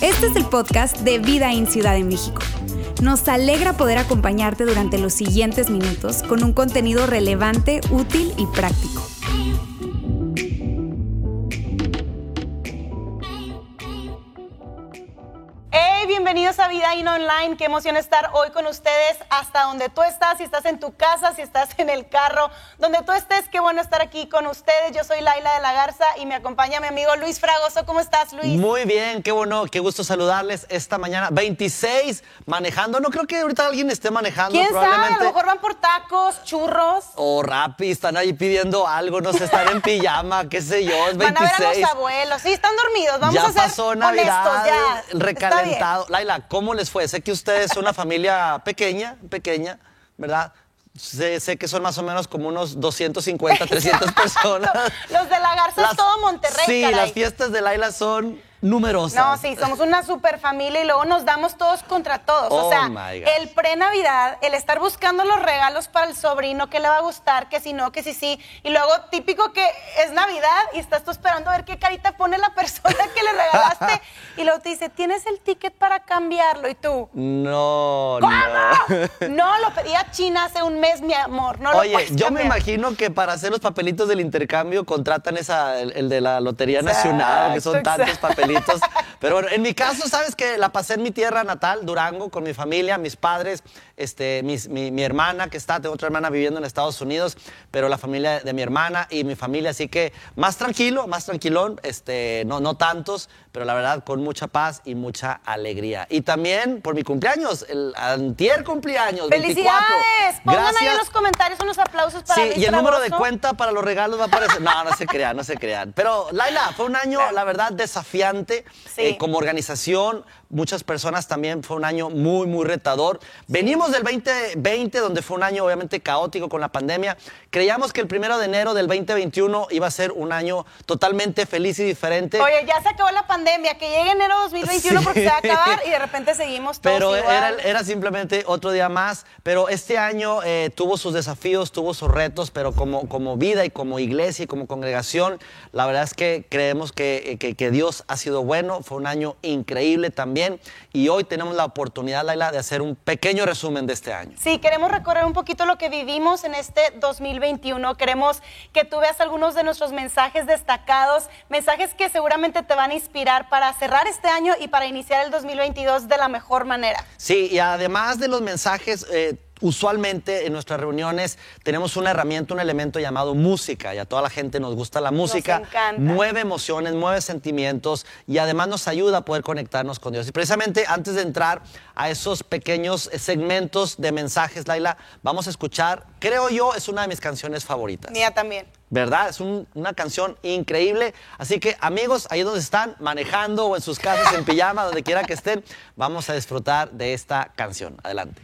Este es el podcast de Vida en Ciudad de México. Nos alegra poder acompañarte durante los siguientes minutos con un contenido relevante, útil y práctico. Vida In Online. Qué emoción estar hoy con ustedes hasta donde tú estás, si estás en tu casa, si estás en el carro, donde tú estés, qué bueno estar aquí con ustedes. Yo soy Laila de la Garza y me acompaña mi amigo Luis Fragoso. ¿Cómo estás, Luis? Muy bien, qué bueno, qué gusto saludarles esta mañana. 26 manejando. No creo que ahorita alguien esté manejando. ¿Quién sabe? A lo mejor van por tacos, churros. O rapi, están ahí pidiendo algo, no sé, están en pijama, qué sé yo, es 26. Van a ver a los abuelos. Sí, están dormidos. Vamos ya a ser pasó Navidad, ya. recalentado. Laila, ¿cómo les fue? Sé que ustedes son una familia pequeña, pequeña, ¿verdad? Sé, sé, que son más o menos como unos 250, 300 personas. Los de la Garza es todo Monterrey. Sí, las fiestas de Laila son numerosas. No, sí, somos una super familia y luego nos damos todos contra todos. o sea, Oh el pre-Navidad, el estar buscando los regalos para el sobrino, que le va a gustar, que si no, que si sí. Y luego, típico que es Navidad y estás tú esperando a ver qué carita pone la persona que le regalaste. y luego te dice, ¿tienes el ticket para cambiarlo? Y tú, no, ¿cómo? no. No, lo pedí a China hace un mes, mi amor. No lo Oye, puedes yo me imagino que para hacer los papelitos del intercambio contratan esa, el, el de la Lotería Nacional, que son Exacto, tantos exacto. Pero bueno, en mi caso, sabes que la pasé en mi tierra natal, Durango, con mi familia, mis padres, este, mis- mi, mi hermana que está, tengo otra hermana viviendo en Estados Unidos, pero la familia de mi hermana y mi familia, así que más tranquilo, más tranquilón, este, no, no tantos, pero la verdad con mucha paz y mucha alegría. Y también por mi cumpleaños, el antier cumpleaños, 24. ¡Felicidades! Pongan ahí en los comentarios unos aplausos para Sí, y el número de cuenta para los regalos va a aparecer. No, no se crean, no se crean. Pero, Laila, fue un año, la verdad, desafiante Sí. eh, como organización. Muchas personas también fue un año muy, muy retador. Venimos del 2020, donde fue un año obviamente caótico con la pandemia. Creíamos que el primero de enero del 2021 iba a ser un año totalmente feliz y diferente. Oye, ya se acabó la pandemia, que llegue enero 2021 Sí. porque se va a acabar y de repente seguimos todos Pero igual. era, era simplemente otro día más. Pero este año eh, tuvo sus desafíos, tuvo sus retos, pero como, como vida y como iglesia y como congregación, la verdad es que creemos que, eh, que- que Dios ha sido bueno. Fue un año increíble también. Y hoy tenemos la oportunidad, Laila, de hacer un pequeño resumen de este año. Sí, queremos recorrer un poquito lo que vivimos en este 2021. Queremos que tú veas algunos de nuestros mensajes destacados, mensajes que seguramente te van a inspirar para cerrar este año y para iniciar el 2022 de la mejor manera. Sí, y además de los mensajes, eh, usualmente en nuestras reuniones tenemos una herramienta, un elemento llamado música, y a toda la gente nos gusta la música. encanta. Mueve emociones, mueve sentimientos y además nos ayuda a poder conectarnos con Dios. Y precisamente antes de entrar a esos pequeños segmentos de mensajes, Laila, vamos a escuchar, creo yo, es una de mis canciones favoritas. Mía también. ¿Verdad? Es un- una canción increíble. Así que amigos, ahí donde están, manejando o en sus casas, en pijama, donde quiera que estén, vamos a disfrutar de esta canción. Adelante.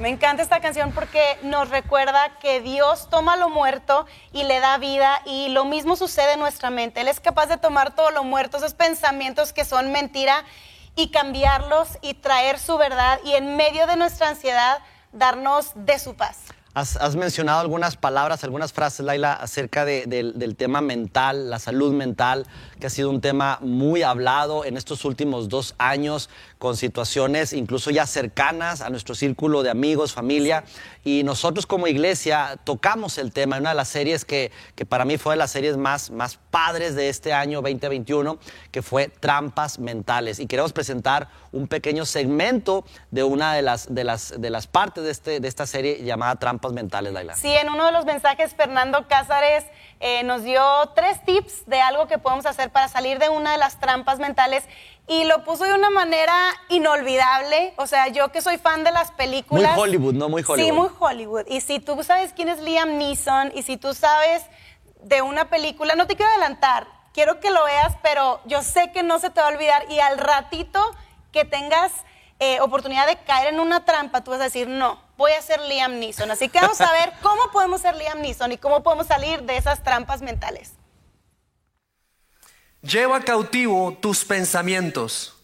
Me encanta esta canción porque nos recuerda que Dios toma lo muerto y le da vida y lo mismo sucede en nuestra mente. Él es capaz de tomar todo lo muerto, esos pensamientos que son mentira y cambiarlos y traer su verdad y en medio de nuestra ansiedad darnos de su paz. Has, mencionado algunas palabras, algunas frases, Laila, acerca de- del- del tema mental, la salud mental, que ha sido un tema muy hablado en estos últimos dos años, con situaciones incluso ya cercanas a nuestro círculo de amigos, familia. Y nosotros como iglesia tocamos el tema en una de las series que, que para mí fue de las series más, más padres de este año 2021, que fue Trampas Mentales. Y queremos presentar un pequeño segmento de una de las, de las, de las partes de, este, de esta serie llamada Trampas Mentales, Laila. Sí, en uno de los mensajes Fernando Cázares eh, nos dio tres tips de algo que podemos hacer para salir de una de las trampas mentales y lo puso de una manera inolvidable. O sea, yo que soy fan de las películas. Muy Hollywood, ¿no? Muy Sí, Hollywood. muy Hollywood. Y si tú sabes quién es Liam Neeson y si tú sabes de una película, no te quiero adelantar, quiero que lo veas, pero yo sé que no se te va a olvidar y al ratito que tengas eh, oportunidad de caer en una trampa, tú vas a decir, no, voy a ser Liam Neeson. Así que vamos a ver cómo podemos ser Liam Neeson y cómo podemos salir de esas trampas mentales. Lleva cautivo tus pensamientos.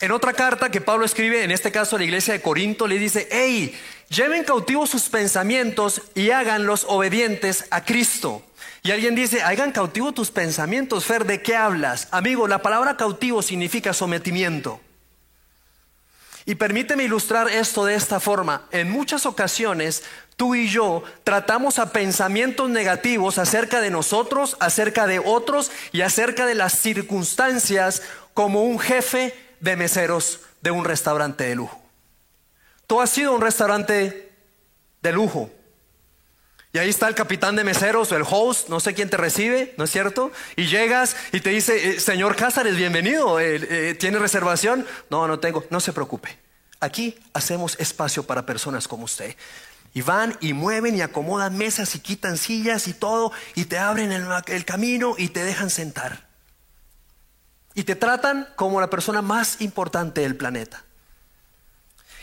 En otra carta que Pablo escribe, en este caso a la iglesia de Corinto, le dice, hey, lleven cautivo sus pensamientos y háganlos obedientes a Cristo. Y alguien dice, hagan cautivo tus pensamientos, Fer, ¿de qué hablas? Amigo, la palabra cautivo significa sometimiento. Y permíteme ilustrar esto de esta forma. En muchas ocasiones, tú y yo tratamos a pensamientos negativos acerca de nosotros, acerca de otros y acerca de las circunstancias como un jefe de meseros de un restaurante de lujo. Tú has sido un restaurante de lujo. Y ahí está el capitán de meseros o el host, no sé quién te recibe, ¿no es cierto? Y llegas y te dice, eh, señor Cázares, bienvenido, eh, eh, ¿tiene reservación? No, no tengo, no se preocupe. Aquí hacemos espacio para personas como usted. Y van y mueven y acomodan mesas y quitan sillas y todo y te abren el, el camino y te dejan sentar. Y te tratan como la persona más importante del planeta.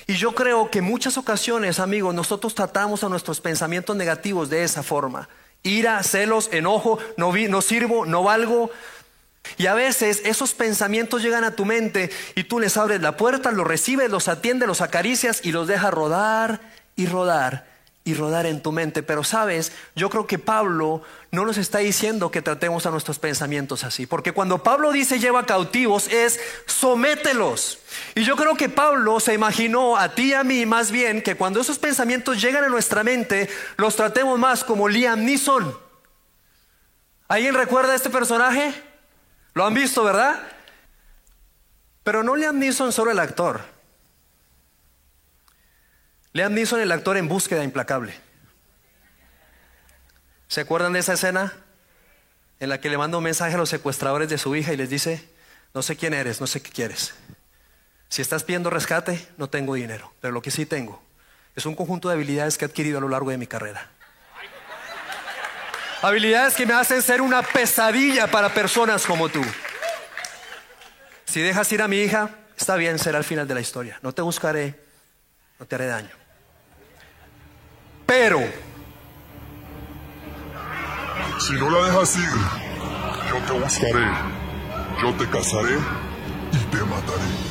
Y yo creo que muchas ocasiones, amigos, nosotros tratamos a nuestros pensamientos negativos de esa forma. Ira, celos, enojo, no, vi- no sirvo, no valgo. Y a veces esos pensamientos llegan a tu mente y tú les abres la puerta, los recibes, los atiendes, los acaricias y los dejas rodar y rodar y rodar en tu mente. Pero sabes, yo creo que Pablo no nos está diciendo que tratemos a nuestros pensamientos así. Porque cuando Pablo dice lleva cautivos es somételos. Y yo creo que Pablo se imaginó a ti y a mí más bien que cuando esos pensamientos llegan a nuestra mente, los tratemos más como Liam Neeson. ¿Alguien recuerda a este personaje? Lo han visto, ¿verdad? Pero no Liam Neeson solo el actor. Liam Neeson el actor en búsqueda implacable. ¿Se acuerdan de esa escena? En la que le manda un mensaje a los secuestradores de su hija y les dice, no sé quién eres, no sé qué quieres. Si estás pidiendo rescate, no tengo dinero, pero lo que sí tengo es un conjunto de habilidades que he adquirido a lo largo de mi carrera. Habilidades que me hacen ser una pesadilla para personas como tú. Si dejas ir a mi hija, está bien, será el final de la historia. No te buscaré, no te haré daño. Pero Si no la dejas ir, yo te buscaré, yo te casaré y te mataré.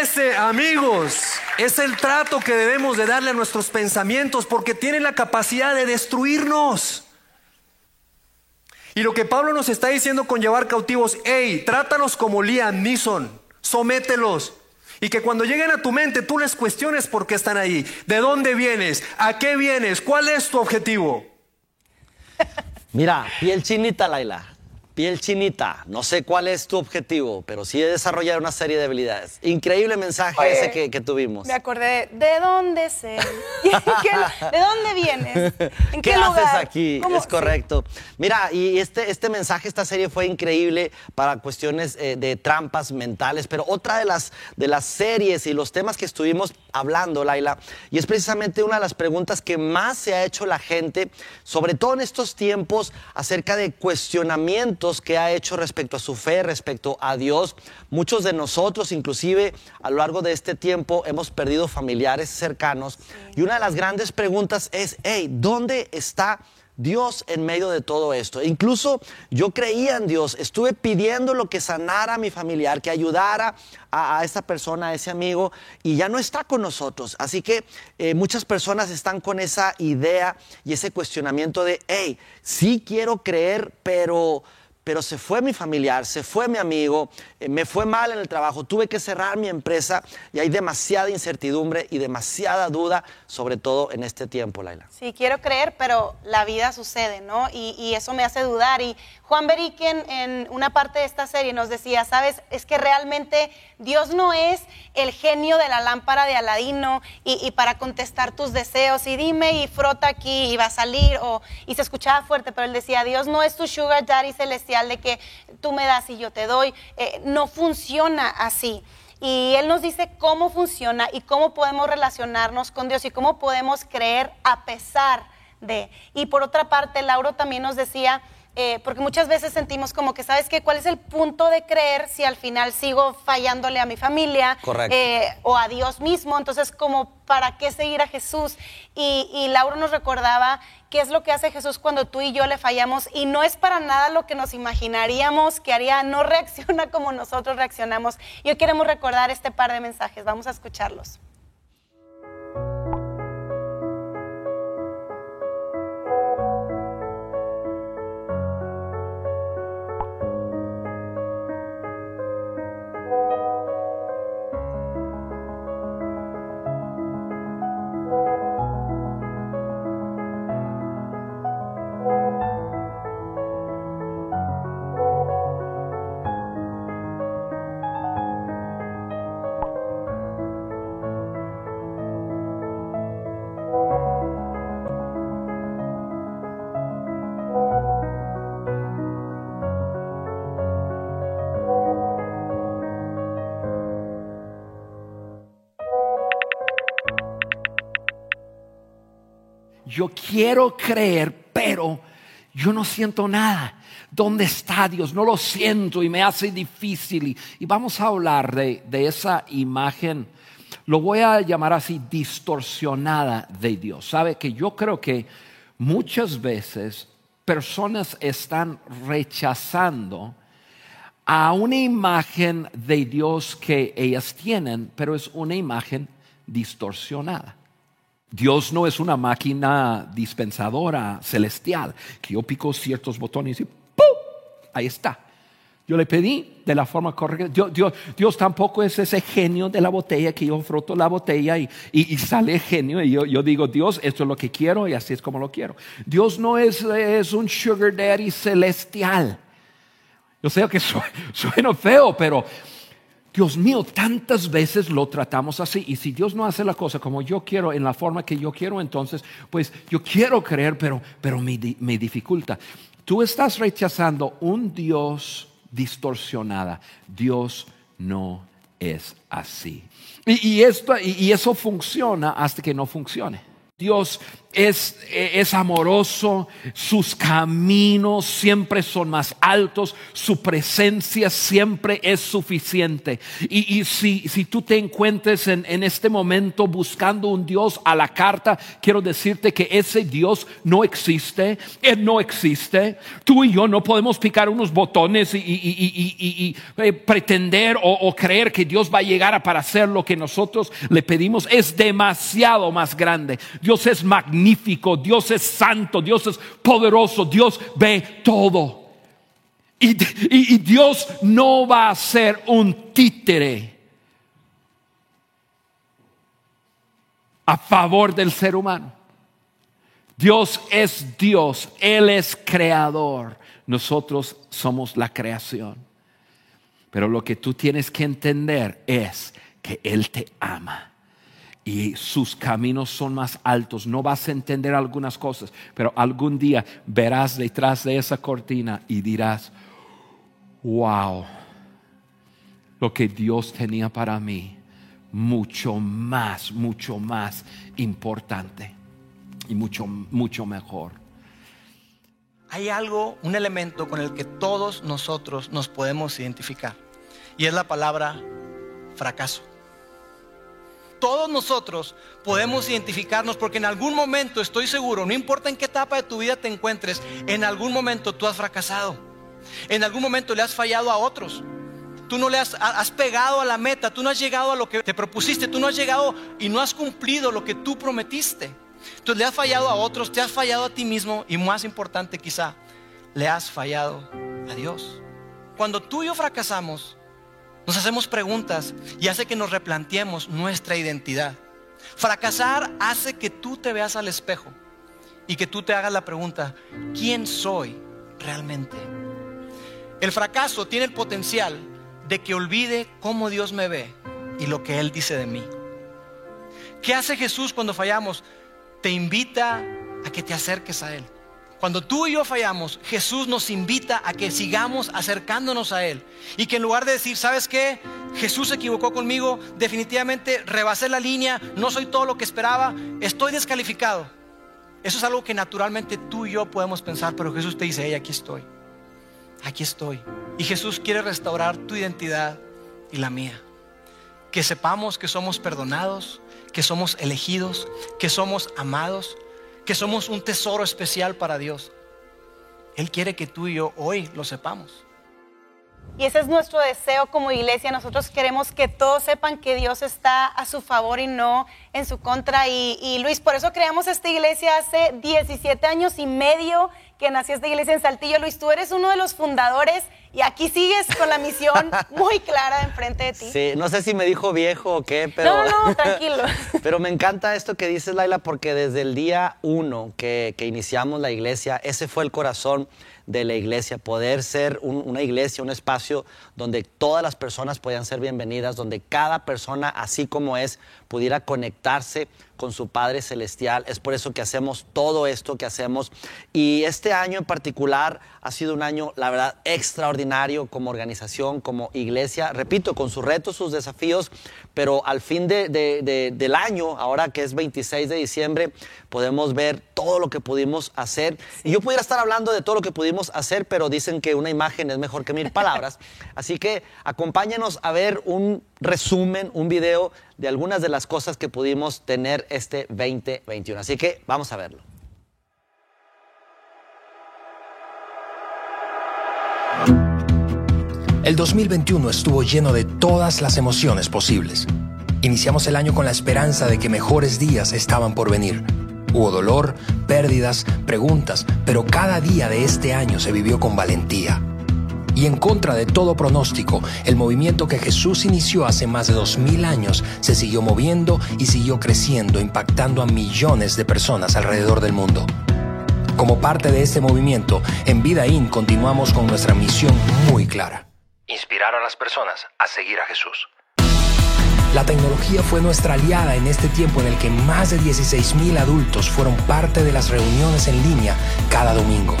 ese, amigos, es el trato que debemos de darle a nuestros pensamientos porque tienen la capacidad de destruirnos. Y lo que Pablo nos está diciendo con llevar cautivos, hey, trátalos como Liam Neeson, somételos. Y que cuando lleguen a tu mente tú les cuestiones por qué están ahí, de dónde vienes, a qué vienes, cuál es tu objetivo. Mira, piel chinita, Laila. Piel chinita. No sé cuál es tu objetivo, pero sí he desarrollado una serie de habilidades. Increíble mensaje Oye, ese que, que tuvimos. Me acordé de, ¿de dónde qué- ¿De dónde vienes? ¿En ¿Qué, qué, lugar? haces aquí? ¿Cómo- Es correcto. Mira, y este, este mensaje, esta serie fue increíble para cuestiones eh, de trampas mentales, pero otra de las, de las series y los temas que estuvimos hablando, Laila, y es precisamente una de las preguntas que más se ha hecho la gente, sobre todo en estos tiempos, acerca de cuestionamientos que ha hecho respecto a su fe, respecto a Dios. Muchos de nosotros, inclusive a lo largo de este tiempo, hemos perdido familiares cercanos, y una de las grandes preguntas es, hey, ¿dónde está Dios en medio de todo esto. Incluso yo creía en Dios, estuve pidiendo lo que sanara a mi familiar, que ayudara a, esa persona, a ese amigo, y ya no está con nosotros. Así que eh, muchas personas están con esa idea y ese cuestionamiento de, hey, sí quiero creer, pero pero se fue mi familiar, se fue mi amigo, eh, me fue mal en el trabajo, tuve que cerrar mi empresa y hay demasiada incertidumbre y demasiada duda, sobre todo en este tiempo, Laila. Sí, quiero creer, pero la vida sucede, ¿no? Y, eso me hace dudar. Y Juan Beriken en una parte de esta serie nos decía, sabes, es que realmente Dios no es el genio de la lámpara de Aladino y, y para contestar tus deseos y dime y frota aquí y va a salir o y se escuchaba fuerte, pero él decía, Dios no es tu sugar daddy celestial de que tú me das y yo te doy, Eh, no funciona así. Y Él nos dice cómo funciona y cómo podemos relacionarnos con Dios y cómo podemos creer a pesar de. Y por otra parte, Lauro también nos decía, eh, porque muchas veces sentimos como que, ¿sabes qué? ¿Cuál es el punto de creer si al final sigo fallándole a mi familia eh, o a Dios mismo? Entonces, como, ¿para qué seguir a Jesús? Y, y Lauro nos recordaba qué es lo que hace Jesús cuando tú y yo le fallamos y no es para nada lo que nos imaginaríamos que haría, no reacciona como nosotros reaccionamos. Y hoy queremos recordar este par de mensajes, vamos a escucharlos. Yo quiero creer, pero yo no siento nada. ¿Dónde está Dios? No lo siento y me hace difícil. Y, vamos a hablar de, de esa imagen, lo voy a llamar así, distorsionada de Dios. Sabe que yo creo que muchas veces personas están rechazando a una imagen de Dios que ellas tienen, pero es una imagen distorsionada. Dios no es una máquina dispensadora celestial, que yo pico ciertos botones y ¡pum! Ahí está. Yo le pedí de la forma correcta. Dios, tampoco es ese genio de la botella que yo froto la botella y, y- sale genio. Y yo, digo, Dios, esto es lo que quiero y así es como lo quiero. Dios no es, es un sugar daddy celestial. Yo sé que su- suena feo, pero Dios mío, tantas veces lo tratamos así. Y si Dios no hace la cosa como yo quiero, en la forma que yo quiero, entonces, pues yo quiero creer, pero, pero me, me dificulta. Tú estás rechazando un Dios distorsionada. Dios no es así. Y, esto, y eso funciona hasta que no funcione. Dios es, es amoroso, sus caminos siempre son más altos, su presencia siempre es suficiente. Y, y si, si tú te encuentres en, en este momento buscando un Dios a la carta, quiero decirte que ese Dios no existe, Él no existe. Tú y yo no podemos picar unos botones y, y- y- eh, pretender o, o creer que Dios va a llegar a para hacer lo que nosotros le pedimos. Es demasiado más grande. Dios es magnífico, Dios es santo, Dios es poderoso, Dios ve todo. Y, Dios no va a ser un títere a favor del ser humano. Dios es Dios, Él es creador, nosotros somos la creación. Pero lo que tú tienes que entender es que Él te ama y sus caminos son más altos. No vas a entender algunas cosas, pero algún día verás detrás de esa cortina y dirás, wow, lo que Dios tenía para mí, mucho más, mucho más importante y mucho, mucho mejor. Hay algo, un elemento con el que todos nosotros nos podemos identificar. Y es la palabra fracaso. Todos nosotros podemos identificarnos porque en algún momento, estoy seguro, no importa en qué etapa de tu vida te encuentres, en algún momento tú has fracasado. En algún momento le has fallado a otros. Tú no le has, has pegado a la meta, tú no has llegado a lo que te propusiste, tú no has llegado y no has cumplido lo que tú prometiste. Entonces le has fallado a otros, te has fallado a ti mismo y más importante quizá, le has fallado a Dios. Cuando tú y yo fracasamos, nos hacemos preguntas y hace que nos replanteemos nuestra identidad. Fracasar hace que tú te veas al espejo y que tú te hagas la pregunta, ¿quién soy realmente? El fracaso tiene el potencial de que olvide cómo Dios me ve y lo que Él dice de mí. ¿Qué hace Jesús cuando fallamos? Te invita a que te acerques a Él. Cuando tú y yo fallamos, Jesús nos invita a que sigamos acercándonos a Él. Y que en lugar de decir, ¿sabes qué? Jesús se equivocó conmigo, definitivamente rebasé la línea, no soy todo lo que esperaba, estoy descalificado. Eso es algo que naturalmente tú y yo podemos pensar, pero Jesús te dice, hey, aquí estoy, aquí estoy. Y Jesús quiere restaurar tu identidad y la mía. Que sepamos que somos perdonados, que somos elegidos, que somos amados, que somos un tesoro especial para Dios. Él quiere que tú y yo hoy lo sepamos. Y ese es nuestro deseo como iglesia. Nosotros queremos que todos sepan que Dios está a su favor y no en su contra. Y, Luis, por eso creamos esta iglesia hace 17 años y medio que nació esta iglesia en Saltillo. Luis, tú eres uno de los fundadores y aquí sigues con la misión muy clara enfrente de ti. Sí, no sé si me dijo viejo o qué, pero... No, no, tranquilo. pero me encanta esto que dices, Laila, porque desde el día uno que, que iniciamos la iglesia, ese fue el corazón de la iglesia, poder ser un, una iglesia, un espacio donde todas las personas puedan ser bienvenidas, donde cada persona, así como es, pudiera conectarse con su Padre Celestial. Es por eso que hacemos todo esto que hacemos. Y este año en particular ha sido un año, la verdad, extraordinario como organización, como iglesia. Repito, con sus retos, sus desafíos, pero al fin de, de, de, del año, ahora que es 26 de diciembre, podemos ver todo lo que pudimos hacer. Y yo pudiera estar hablando de todo lo que pudimos hacer, pero dicen que una imagen es mejor que mil palabras. Así que acompáñanos a ver un resumen, un video de algunas de las cosas que pudimos tener este 2021. Así que vamos a verlo. El 2021 estuvo lleno de todas las emociones posibles. Iniciamos el año con la esperanza de que mejores días estaban por venir. Hubo dolor, pérdidas, preguntas, pero cada día de este año se vivió con valentía. Y en contra de todo pronóstico, el movimiento que Jesús inició hace más de dos mil años se siguió moviendo y siguió creciendo, impactando a millones de personas alrededor del mundo. Como parte de este movimiento, en Vida In continuamos con nuestra misión muy clara. Inspirar a las personas a seguir a Jesús. La tecnología fue nuestra aliada en este tiempo en el que más de 16.000 adultos fueron parte de las reuniones en línea cada domingo.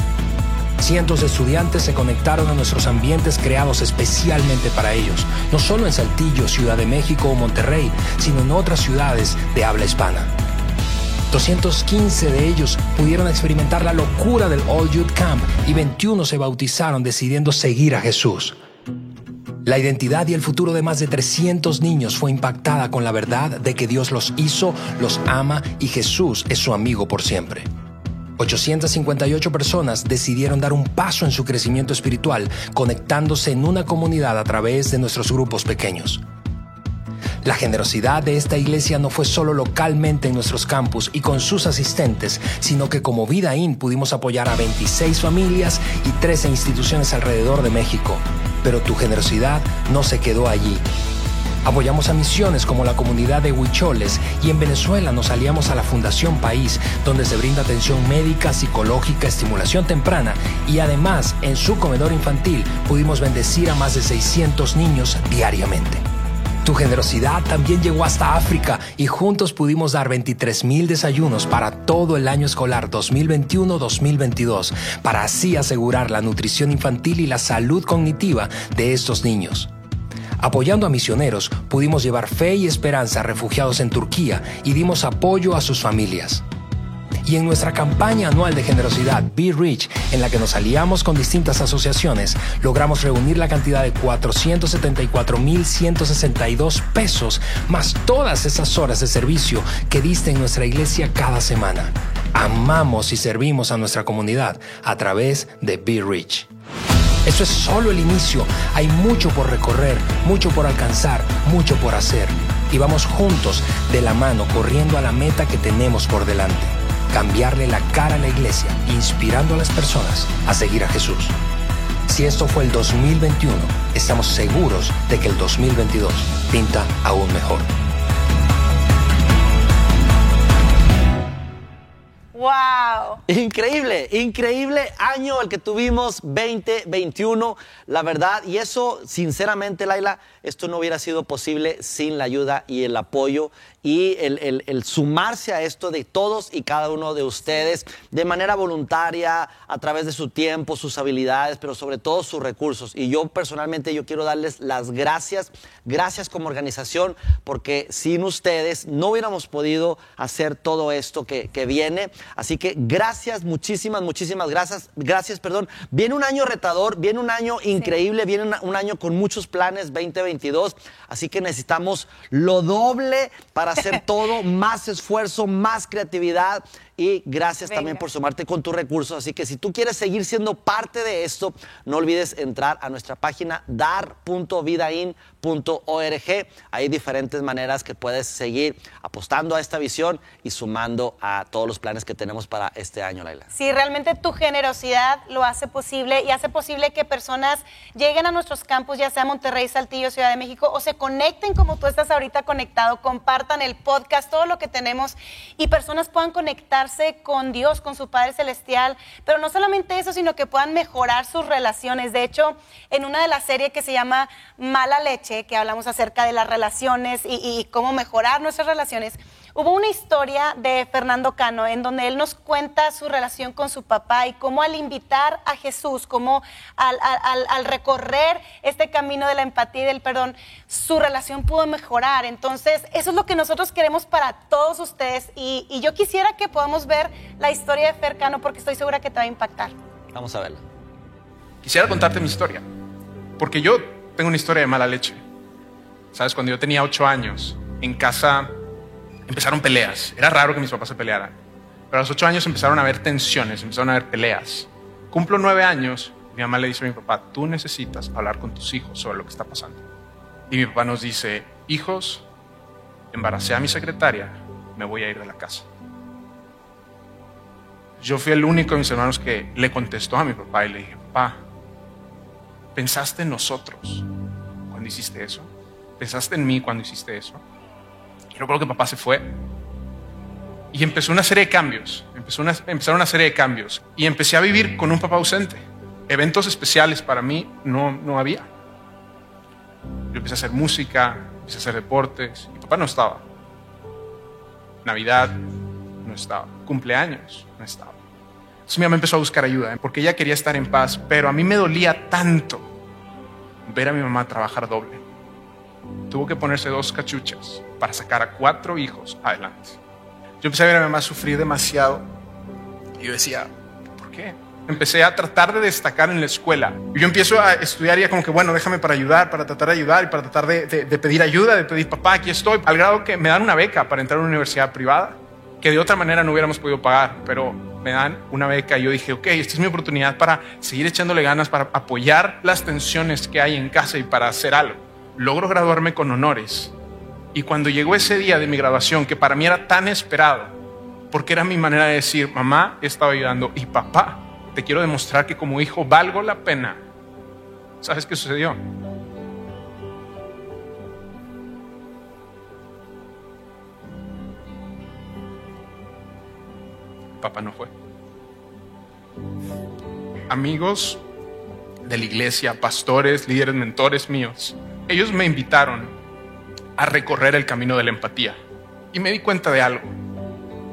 Cientos de estudiantes se conectaron a nuestros ambientes creados especialmente para ellos, no solo en Saltillo, Ciudad de México o Monterrey, sino en otras ciudades de habla hispana. 215 de ellos pudieron experimentar la locura del All Youth Camp y 21 se bautizaron decidiendo seguir a Jesús. La identidad y el futuro de más de 300 niños fue impactada con la verdad de que Dios los hizo, los ama y Jesús es su amigo por siempre. 858 personas decidieron dar un paso en su crecimiento espiritual conectándose en una comunidad a través de nuestros grupos pequeños. La generosidad de esta iglesia no fue solo localmente en nuestros campus y con sus asistentes, sino que como Vida In pudimos apoyar a 26 familias y 13 instituciones alrededor de México. Pero tu generosidad no se quedó allí. Apoyamos a misiones como la comunidad de Huicholes y en Venezuela nos aliamos a la Fundación País, donde se brinda atención médica, psicológica, estimulación temprana y además en su comedor infantil pudimos bendecir a más de 600 niños diariamente. Tu generosidad también llegó hasta África y juntos pudimos dar 23 mil desayunos para todo el año escolar 2021-2022 para así asegurar la nutrición infantil y la salud cognitiva de estos niños. Apoyando a misioneros, pudimos llevar fe y esperanza a refugiados en Turquía y dimos apoyo a sus familias. Y en nuestra campaña anual de generosidad Be Rich, en la que nos aliamos con distintas asociaciones, logramos reunir la cantidad de 474.162 pesos, más todas esas horas de servicio que diste en nuestra iglesia cada semana. Amamos y servimos a nuestra comunidad a través de Be Rich. Eso es solo el inicio. Hay mucho por recorrer, mucho por alcanzar, mucho por hacer. Y vamos juntos, de la mano, corriendo a la meta que tenemos por delante. Cambiarle la cara a la iglesia, inspirando a las personas a seguir a Jesús. Si esto fue el 2021, estamos seguros de que el 2022 pinta aún mejor. ¡Wow! Increíble, increíble año el que tuvimos 2021, la verdad. Y eso, sinceramente, Laila, esto no hubiera sido posible sin la ayuda y el apoyo y el, el- el sumarse a esto de todos y cada uno de ustedes de manera voluntaria, a través de su tiempo, sus habilidades, pero sobre todo sus recursos. Y yo personalmente yo quiero darles las gracias, gracias como organización, porque sin ustedes no hubiéramos podido hacer todo esto que, que viene. Así que gracias, muchísimas, muchísimas gracias. Gracias, perdón. Viene un año retador, viene un año increíble, viene una- un año con muchos planes 2022. Así que necesitamos lo doble para hacer todo, más esfuerzo, más creatividad. Y gracias también por sumarte con tus recursos. Así que si tú quieres seguir siendo parte de esto, no olvides entrar a nuestra página dar.vidain.org. Hay diferentes maneras que puedes seguir apostando a esta visión y sumando a todos los planes que tenemos para este año, Laila. Sí, realmente tu generosidad lo hace posible y hace posible que personas lleguen a nuestros campus, ya sea Monterrey, Saltillo, Ciudad de México, o se conecten como tú estás ahorita conectado, compartan el podcast, todo lo que tenemos y personas puedan con Dios, con su Padre Celestial. Pero no solamente eso, sino que puedan mejorar sus relaciones. De hecho, en una de las series que se llama Mala Leche, que hablamos acerca de las relaciones y cómo mejorar nuestras relaciones, Hubo una historia de Fernando Cano en donde él nos cuenta su relación con su papá y cómo al invitar a Jesús, cómo al, al- al- al recorrer este camino de la empatía y del perdón, su relación pudo mejorar. Entonces, eso es lo que nosotros queremos para todos ustedes y, y yo quisiera que podamos ver la historia de Fer Cano porque estoy segura que te va a impactar. Vamos a verla. Quisiera contarte mi historia, porque yo tengo una historia de mala leche. Sabes, cuando yo tenía ocho años, en casa empezaron peleas. Era raro que mis papás se pelearan, pero a los ocho años empezaron a haber tensiones, empezaron a haber peleas. Cumplo nueve años, mi mamá le dice a mi papá, tú necesitas hablar con tus hijos sobre lo que está pasando. Y mi papá nos dice, hijos, embaracé a mi secretaria, me voy a ir de la casa. Yo fui el único de mis hermanos que le contestó a mi papá y le dije, papá, ¿pensaste en nosotros cuando hiciste eso? ¿Pensaste en mí cuando hiciste eso? Y recuerdo que papá se fue y empezó una serie de cambios, empezó una, empezaron una serie de cambios y empecé a vivir con un papá ausente. Eventos especiales para mí no, no había. Yo empecé a hacer música, empecé a hacer deportes y papá no estaba. Navidad no estaba. Cumpleaños no estaba. Entonces mi mamá empezó a buscar ayuda ¿eh? porque ella quería estar en paz, pero a mí me dolía tanto ver a mi mamá trabajar doble. Tuvo que ponerse dos cachuchas para sacar a cuatro hijos adelante. Yo empecé a ver a mi mamá sufrir demasiado y yo decía, ¿por qué? Empecé a tratar de destacar en la escuela. Y yo empiezo a estudiar y ya como que, bueno, déjame para ayudar, para tratar de ayudar y para tratar de, de- pedir ayuda, de pedir, papá, aquí estoy. Al grado que me dan una beca para entrar a una universidad privada, que de otra manera no hubiéramos podido pagar, pero me dan una beca y yo dije, ok, esta es mi oportunidad para seguir echándole ganas, para apoyar las tensiones que hay en casa y para hacer algo. Logro graduarme con honores. Y cuando llegó ese día de mi graduación, que para mí era tan esperado, porque era mi manera de decir, mamá, he estado ayudando y papá, te quiero demostrar que como hijo valgo la pena. ¿Sabes qué sucedió? Papá no fue. Amigos de la iglesia, pastores, líderes, mentores míos, ellos me invitaron a recorrer el camino de la empatía. Y me di cuenta de algo,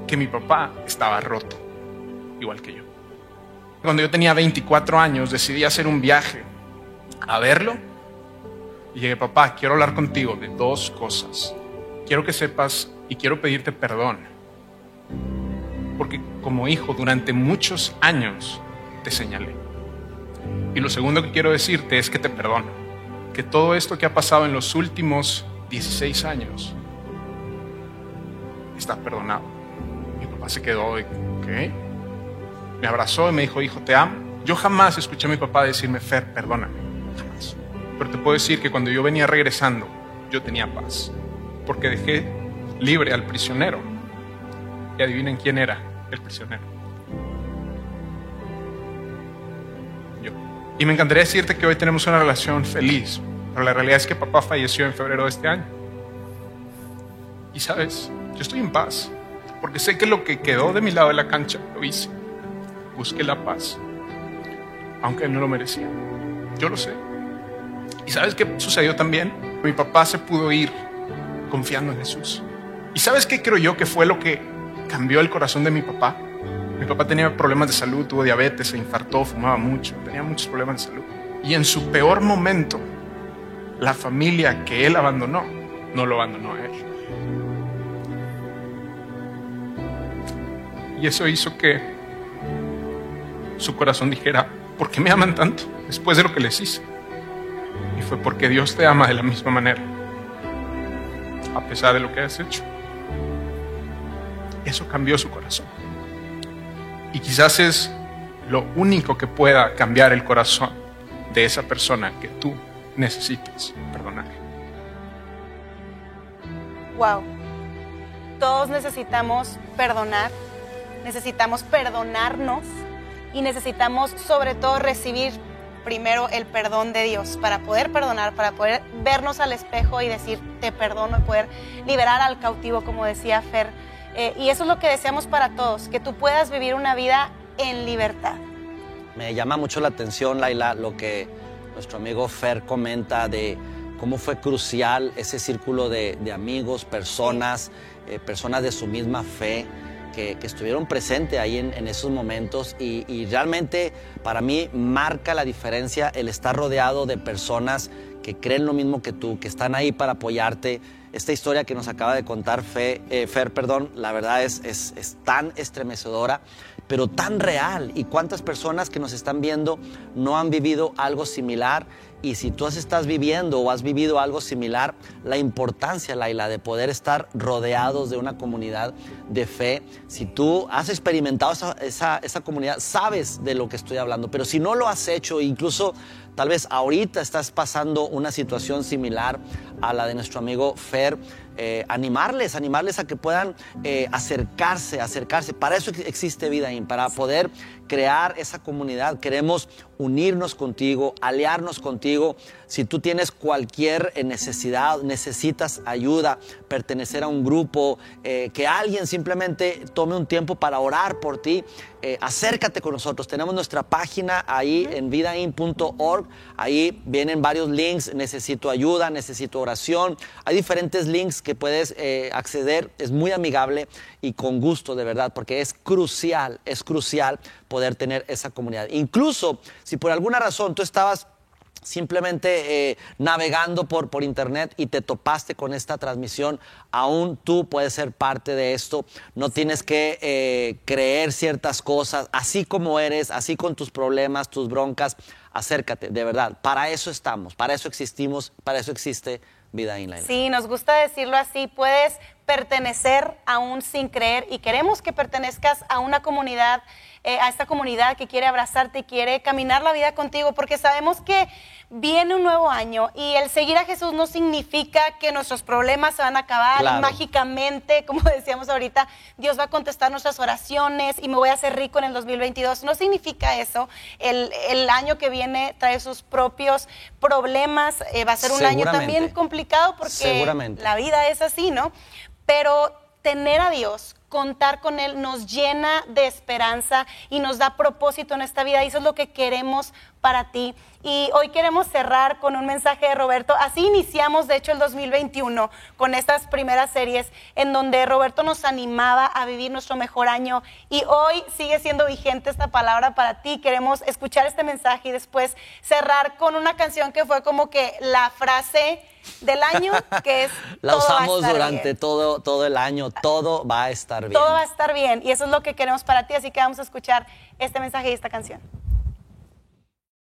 que mi papá estaba roto, igual que yo. Cuando yo tenía 24 años decidí hacer un viaje a verlo Y llegué, papá, quiero hablar contigo de dos cosas. Quiero que sepas y quiero pedirte perdón. Porque como hijo durante muchos años te señalé. Y lo segundo que quiero decirte es que te perdono. Que todo esto que ha pasado en los últimos 16 años está perdonado. Mi papá se quedó. Me abrazó y me dijo, hijo, te amo. Yo jamás escuché a mi papá decirme, Fer, perdóname. Jamás. Pero te puedo decir que cuando yo venía regresando, yo tenía paz. Porque dejé libre al prisionero. Y adivinen quién era el prisionero. Yo. Y me encantaría decirte que hoy tenemos una relación feliz. Pero la realidad es que papá falleció en febrero de este año. Y sabes, yo estoy en paz. Porque sé que lo que quedó de mi lado de la cancha lo hice. Busqué la paz. Aunque no lo merecía. Yo lo sé. ¿Y sabes qué sucedió también? Mi papá se pudo ir confiando en Jesús. ¿Y sabes qué creo yo que fue lo que cambió el corazón de mi papá? Mi papá tenía problemas de salud, tuvo diabetes, se infartó, fumaba mucho, tenía muchos problemas de salud. Y en su peor momento, la familia que él abandonó, no lo abandonó a él. Y eso hizo que su corazón dijera, ¿por qué me aman tanto después de lo que les hice? Y fue porque Dios te ama de la misma manera, a pesar de lo que has hecho. Eso cambió su corazón. Y quizás es lo único que pueda cambiar el corazón de esa persona que tú necesitas perdonar. Wow. Todos necesitamos perdonar, necesitamos perdonarnos y necesitamos sobre todo recibir primero el perdón de Dios para poder perdonar, para poder vernos al espejo y decir te perdono y poder liberar al cautivo, como decía Fer. Eh, y eso es lo que deseamos para todos, que tú puedas vivir una vida en libertad. Me llama mucho la atención, Laila, lo que nuestro amigo Fer comenta de cómo fue crucial ese círculo de, de amigos, personas, eh, personas de su misma fe, que, que estuvieron presentes ahí en, en esos momentos y, y realmente para mí marca la diferencia el estar rodeado de personas que creen lo mismo que tú, que están ahí para apoyarte. Esta historia que nos acaba de contar Fe, eh, Fer, perdón, la verdad es, es, es tan estremecedora, pero tan real. ¿Y cuántas personas que nos están viendo no han vivido algo similar? Y si tú estás viviendo o has vivido algo similar, la importancia, Laila, de poder estar rodeados de una comunidad de fe. Si tú has experimentado esa, esa, comunidad, sabes de lo que estoy hablando. Pero si no lo has hecho, incluso tal vez ahorita estás pasando una situación similar a la de nuestro amigo Fer, eh, animarles, animarles a que puedan eh, acercarse, acercarse. Para eso existe Vidaín, para poder crear esa comunidad. Queremos unirnos contigo, aliarnos contigo. Si tú tienes cualquier eh, necesidad, necesitas ayuda, pertenecer a un grupo, eh, que alguien simplemente tome un tiempo para orar por ti, eh, acércate con nosotros. Tenemos nuestra página ahí en vidain.org. Ahí vienen varios links. Necesito ayuda, necesito oración. Hay diferentes links que puedes eh, acceder. Es muy amigable y con gusto, de verdad, porque es crucial, es crucial poder tener esa comunidad. Incluso si por alguna razón tú estabas simplemente eh, navegando por, por internet y te topaste con esta transmisión, aún tú puedes ser parte de esto. No tienes que eh, creer ciertas cosas, así como eres, así con tus problemas, tus broncas. Acércate, de verdad. Para eso estamos, para eso existimos, para eso existe Vida Inline. Sí, nos gusta decirlo así. Puedes pertenecer aún sin creer y queremos que pertenezcas a una comunidad, eh, a esta comunidad que quiere abrazarte y quiere caminar la vida contigo, porque sabemos que viene un nuevo año y el seguir a Jesús no significa que nuestros problemas se van a acabar Claro. mágicamente, como decíamos ahorita, Dios va a contestar nuestras oraciones y me voy a hacer rico en el 2022. No significa eso. El, el año que viene trae sus propios problemas, eh, va a ser un año también complicado porque la vida es así, ¿no? Pero tener a Dios contar con Él nos llena de esperanza y nos da propósito en esta vida. Y eso es lo que queremos para ti. Y hoy queremos cerrar con un mensaje de Roberto. Así iniciamos, de hecho, el 2021 con estas primeras series en donde Roberto nos animaba a vivir nuestro mejor año. Y hoy sigue siendo vigente esta palabra para ti. Queremos escuchar este mensaje y después cerrar con una canción que fue como que la frase del año, que es... La "Todo va a usamos durante bien". todo, todo el año. Todo va a estar bien. Todo va a estar bien. Y eso es lo que queremos para ti. Así que vamos a escuchar este mensaje y esta canción.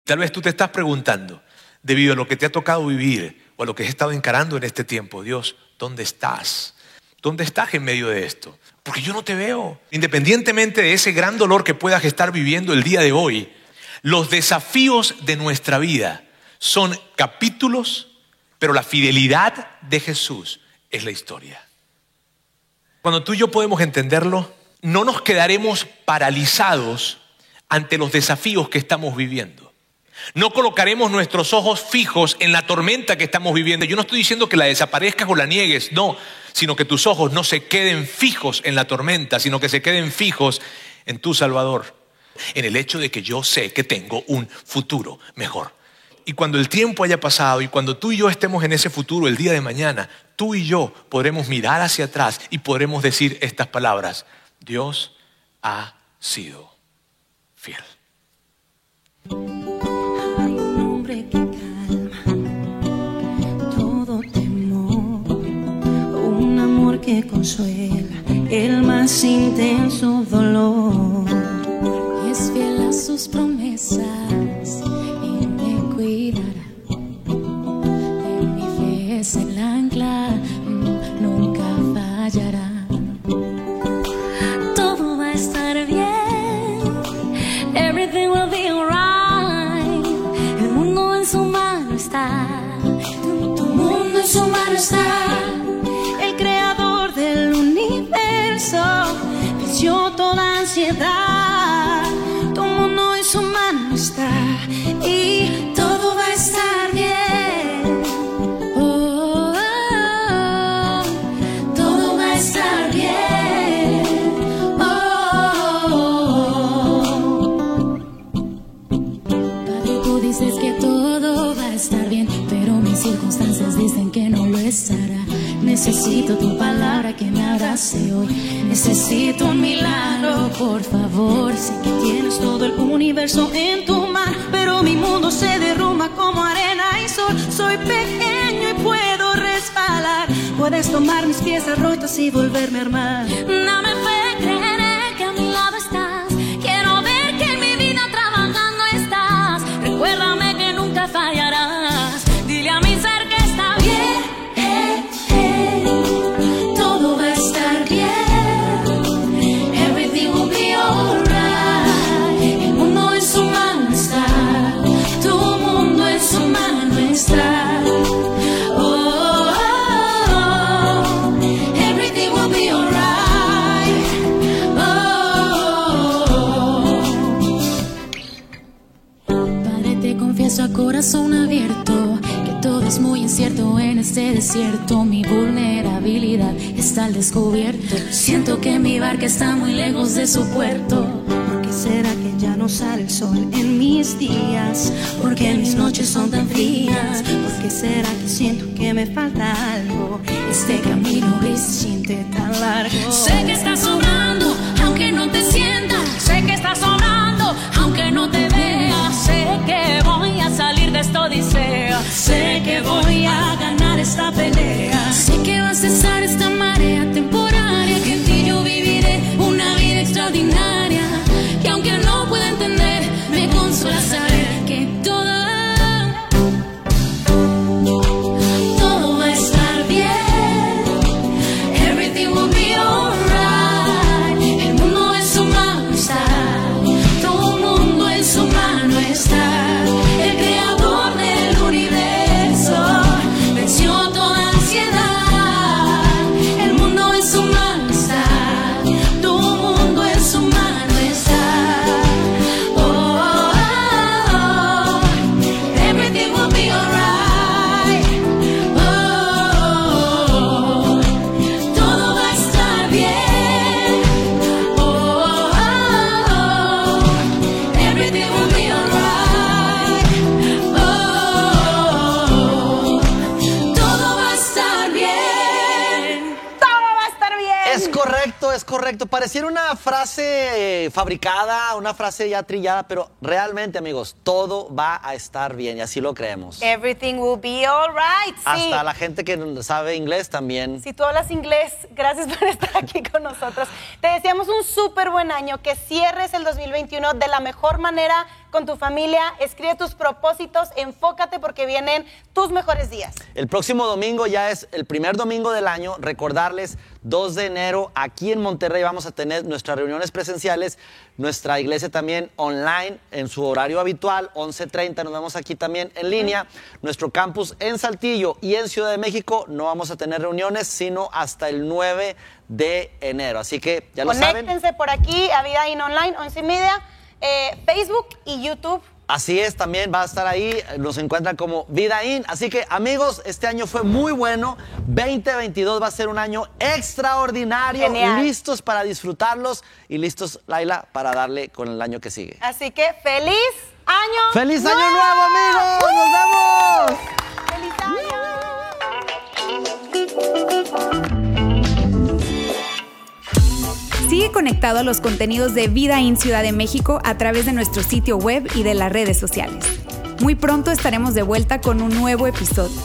Tal vez tú te estás preguntando, debido a lo que te ha tocado vivir o a lo que has estado encarando en este tiempo, Dios, ¿dónde estás? ¿Dónde estás en medio de esto? Porque yo no te veo. Independientemente de ese gran dolor que puedas estar viviendo el día de hoy, los desafíos de nuestra vida son capítulos, pero la fidelidad de Jesús es la historia. Cuando tú y yo podemos entenderlo, no nos quedaremos paralizados ante los desafíos que estamos viviendo. No colocaremos nuestros ojos fijos en la tormenta que estamos viviendo. Yo no estoy diciendo que la desaparezcas o la niegues, no, sino que tus ojos no se queden fijos en la tormenta, sino que se queden fijos en tu Salvador, en el hecho de que yo sé que tengo un futuro mejor. Y cuando el tiempo haya pasado y cuando tú y yo estemos en ese futuro el día de mañana, tú y yo podremos mirar hacia atrás y podremos decir estas palabras. Dios ha sido fiel. Hay un nombre que calma todo temor, un amor que consuela el más intenso dolor. Y es fiel a sus promesas es el ancla, mm, nunca fallará. Por favor. Sé que tienes todo el universo en tu mano, pero mi mundo se derrumba como arena y sol. Soy pequeño y puedo resbalar. Puedes tomar mis piezas rotas y volverme a armar. Dame fe, este desierto. Mi vulnerabilidad está al descubierto. Siento que mi barca está muy lejos de su puerto. ¿Por qué será que ya no sale el sol en mis días? ¿Por qué mis noches son tan frías? ¿Por qué será que siento que me falta algo? Este camino gris siente tan largo. Sé que estás sobrando, aunque no te sientas. Sé que estás sobrando, aunque no te veas. Sé que voy a salir de esta odisea. Sé que voy a ganar esta pelea. Sé que va a esta fabricada, una frase ya trillada, pero realmente, amigos, todo va a estar bien y así lo creemos. Everything will be alright. Sí. Hasta la gente que sabe inglés también. Si tú hablas inglés, gracias por estar aquí con nosotros. Te deseamos un súper buen año, que cierres el 2021 de la mejor manera con tu familia. Escribe tus propósitos, enfócate porque vienen tus mejores días. El próximo domingo ya es el primer domingo del año. Recordarles, 2 de enero, aquí en Monterrey vamos a tener nuestras reuniones presenciales, nuestra iglesia también online en su horario habitual, 11.30, nos vemos aquí también en línea. Nuestro campus en Saltillo y en Ciudad de México no vamos a tener reuniones, sino hasta el 9 de enero. Así que ya lo saben. Conéctense por aquí a Vida In Online, 11 y media, eh, Facebook y YouTube. Así es, también va a estar ahí, nos encuentran como Vida In. Así que amigos, este año fue muy bueno. 2022 va a ser un año extraordinario. Genial. Listos para disfrutarlos y listos, Laila, para darle con el año que sigue. Así que feliz año ¡Feliz año nuevo, amigos! ¡Nos vemos! ¡Feliz año! Sigue conectado a los contenidos de Vida en Ciudad de México a través de nuestro sitio web y de las redes sociales. Muy pronto estaremos de vuelta con un nuevo episodio.